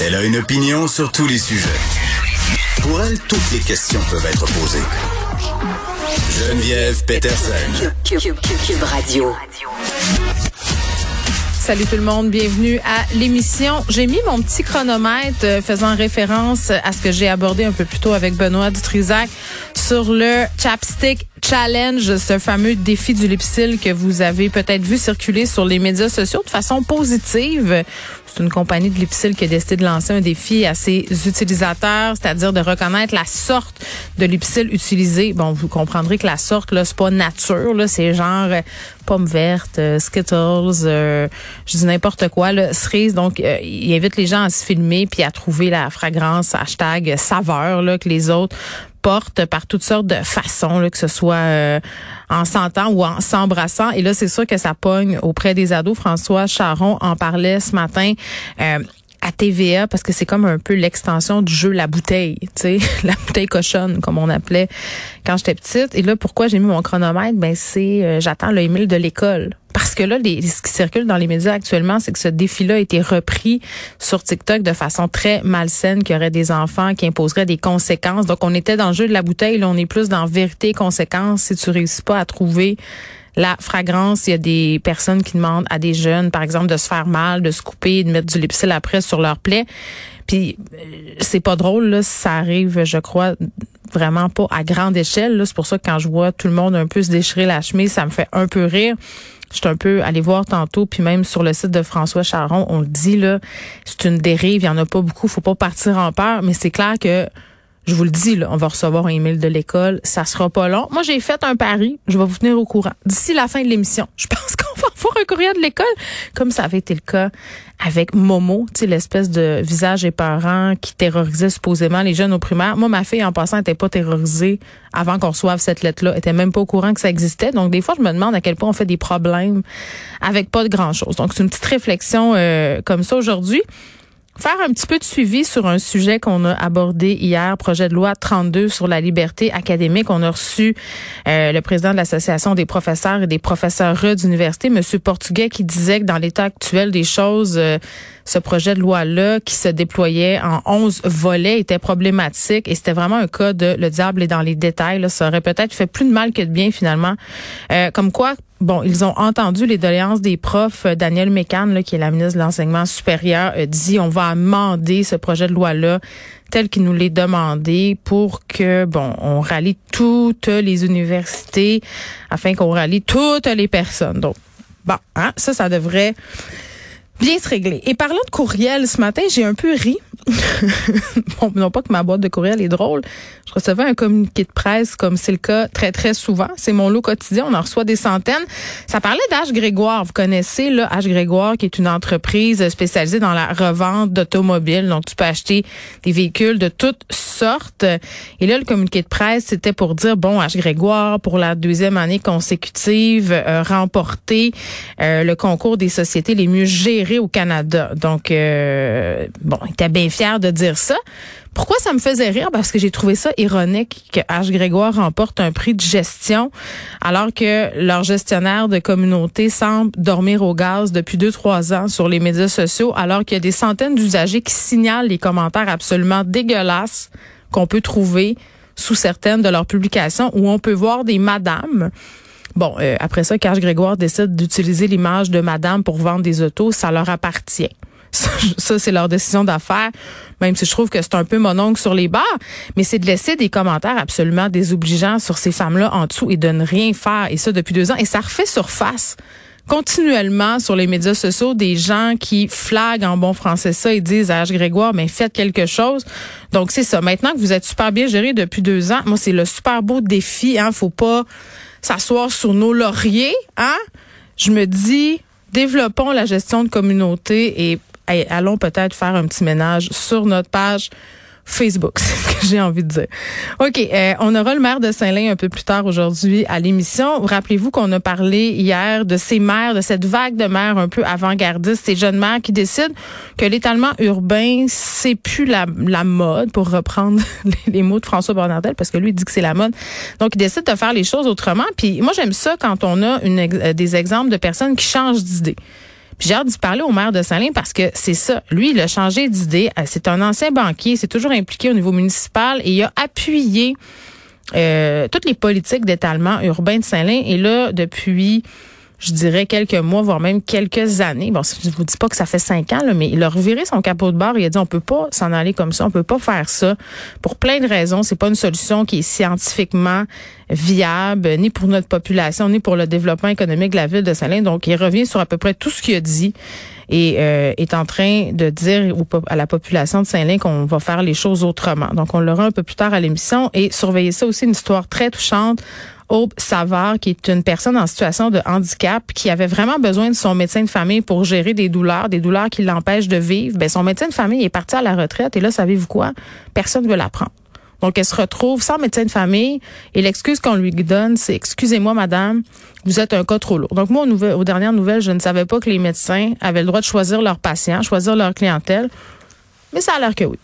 Elle a une opinion sur tous les sujets. Pour elle, toutes les questions peuvent être posées. Geneviève Peterson. Cube, Radio. Salut tout le monde, bienvenue à l'émission. J'ai mis mon petit chronomètre euh, faisant référence à ce que j'ai abordé un peu plus tôt avec Benoît Dutrisac sur le Chapstick Challenge, ce fameux défi du lipsil que vous avez peut-être vu circuler sur les médias sociaux de façon positive. C'est une compagnie de lipsil qui a décidé de lancer un défi à ses utilisateurs, c'est-à-dire de reconnaître la sorte de lipsil utilisé. Bon, vous comprendrez que la sorte, là, c'est pas nature, là, c'est genre euh, pomme verte, euh, Skittles, euh, je dis n'importe quoi, là, cerise. Donc, il invite les gens à se filmer puis à trouver la fragrance hashtag saveur là, que les autres par toutes sortes de façons, là, que ce soit en s'entendant ou en s'embrassant. Et là, c'est sûr que ça pogne auprès des ados. François Charon en parlait ce matin. Euh, à TVA parce que c'est comme un peu l'extension du jeu la bouteille, tu sais, la bouteille cochonne comme on appelait quand j'étais petite. Et là, pourquoi j'ai mis mon chronomètre? Ben c'est euh, j'attends le email de l'école. Parce que là, les, ce qui circule dans les médias actuellement, c'est que ce défi-là a été repris sur TikTok de façon très malsaine, qu'il y aurait des enfants qui imposeraient des conséquences. Donc, on était dans le jeu de la bouteille, là, on est plus dans vérité conséquences. Si tu réussis pas à trouver la fragrance, il y a des personnes qui demandent à des jeunes, par exemple, de se faire mal, de se couper, de mettre du lipsil après sur leur plaie. Puis euh, c'est pas drôle, là, ça arrive, je crois, vraiment pas à grande échelle. C'est pour ça que quand je vois tout le monde un peu se déchirer la chemise, ça me fait un peu rire. Je suis un peu allé voir tantôt, puis même sur le site de François Charon, on le dit là, c'est une dérive, il y en a pas beaucoup, faut pas partir en peur, mais c'est clair que je vous le dis, là, on va recevoir un email de l'école. Ça sera pas long. Moi, j'ai fait un pari. Je vais vous tenir au courant. D'ici la fin de l'émission, je pense avoir un courrier de l'école, comme ça avait été le cas avec Momo, tu l'espèce de visage épeurant qui terrorisait supposément les jeunes au primaire. Moi, ma fille, en passant, n'était pas terrorisée avant qu'on reçoive cette lettre-là. Elle était même pas au courant que ça existait. Donc, des fois, je me demande à quel point on fait des problèmes avec pas de grand-chose. Donc, c'est une petite réflexion euh, comme ça aujourd'hui. Faire un petit peu de suivi sur un sujet qu'on a abordé hier, projet de loi 32 sur la liberté académique. On a reçu euh, le président de l'Association des professeurs et des professeurs d'université, Monsieur Portugais, qui disait que dans l'état actuel des choses, euh, ce projet de loi-là, qui se déployait en 11 volets, était problématique et c'était vraiment un cas de le diable est dans les détails. Là. Ça aurait peut-être fait plus de mal que de bien finalement. Euh, comme quoi, Bon, ils ont entendu les doléances des profs. Daniel Mécan, qui est la ministre de l'Enseignement supérieur, dit on va amender ce projet de loi-là tel qu'il nous l'est demandé pour que, bon, on rallie toutes les universités afin qu'on rallie toutes les personnes. Donc, bon, hein, ça, ça devrait bien se régler. Et parlant de courriel, ce matin, j'ai un peu ri. bon, non pas que ma boîte de courriel est drôle. Je recevais un communiqué de presse comme c'est le cas très, très souvent. C'est mon lot quotidien. On en reçoit des centaines. Ça parlait d'H Grégoire. Vous connaissez, là, H Grégoire, qui est une entreprise spécialisée dans la revente d'automobiles. Donc, tu peux acheter des véhicules de toutes sortes. Et là, le communiqué de presse, c'était pour dire, bon, H Grégoire, pour la deuxième année consécutive, euh, remporté euh, le concours des sociétés les mieux gérées au Canada. Donc, euh, bon, il était bien fier de dire ça. Pourquoi ça me faisait rire? Parce que j'ai trouvé ça ironique que H. Grégoire remporte un prix de gestion alors que leur gestionnaire de communauté semble dormir au gaz depuis deux, trois ans sur les médias sociaux alors qu'il y a des centaines d'usagers qui signalent les commentaires absolument dégueulasses qu'on peut trouver sous certaines de leurs publications où on peut voir des madames Bon, euh, après ça, H. Grégoire décide d'utiliser l'image de madame pour vendre des autos, ça leur appartient. Ça, c'est leur décision d'affaires, même si je trouve que c'est un peu mon oncle sur les barres. Mais c'est de laisser des commentaires absolument désobligeants sur ces femmes-là en dessous et de ne rien faire. Et ça depuis deux ans. Et ça refait surface continuellement sur les médias sociaux des gens qui flaguent en bon français ça et disent à H. Grégoire, mais faites quelque chose. Donc c'est ça. Maintenant que vous êtes super bien géré depuis deux ans, moi c'est le super beau défi. Hein, faut pas s'asseoir sur nos lauriers. Hein. Je me dis, développons la gestion de communauté et allons peut-être faire un petit ménage sur notre page Facebook, c'est ce que j'ai envie de dire. OK, euh, on aura le maire de Saint-Lin un peu plus tard aujourd'hui à l'émission. Rappelez-vous qu'on a parlé hier de ces maires, de cette vague de maires un peu avant-gardistes, ces jeunes maires qui décident que l'étalement urbain, c'est plus la, la mode, pour reprendre les, mots de François Bonnardel, parce que lui, il dit que c'est la mode. Donc, il décide de faire les choses autrement. Puis moi, j'aime ça quand on a une, euh, des exemples de personnes qui changent d'idée. J'ai hâte d'y parler au maire de Saint-Lin parce que c'est ça. Lui, il a changé d'idée. Euh, c'est un ancien banquier, c'est toujours impliqué au niveau municipal et il a appuyé euh, toutes les politiques d'étalement urbain de Saint-Lin. Et là, depuis je dirais quelques mois, voire même quelques années. Bon, je vous dis pas que ça fait cinq ans, là, mais il a reviré son capot de bord. Il a dit on peut pas s'en aller comme ça, on peut pas faire ça pour plein de raisons. C'est pas une solution qui est scientifiquement viable, ni pour notre population, ni pour le développement économique de la ville de Saint-Lin. Donc, il revient sur à peu près tout ce qu'il a dit et euh, est en train de dire à la population de Saint-Lin qu'on va faire les choses autrement. Donc, on l'aura un peu plus tard à l'émission et surveiller ça aussi, une histoire très touchante Aube Savard, qui est une personne en situation de handicap, qui avait vraiment besoin de son médecin de famille pour gérer des douleurs, des douleurs qui l'empêchent de vivre. Ben, son médecin de famille est parti à la retraite et là, savez-vous quoi? Personne ne veut la prendre. Donc, elle se retrouve sans médecin de famille et l'excuse qu'on lui donne, c'est excusez-moi, madame, vous êtes un cas trop lourd. Donc, moi, aux, aux dernières nouvelles, je ne savais pas que les médecins avaient le droit de choisir leurs patients, choisir leur clientèle, mais ça a l'air que oui.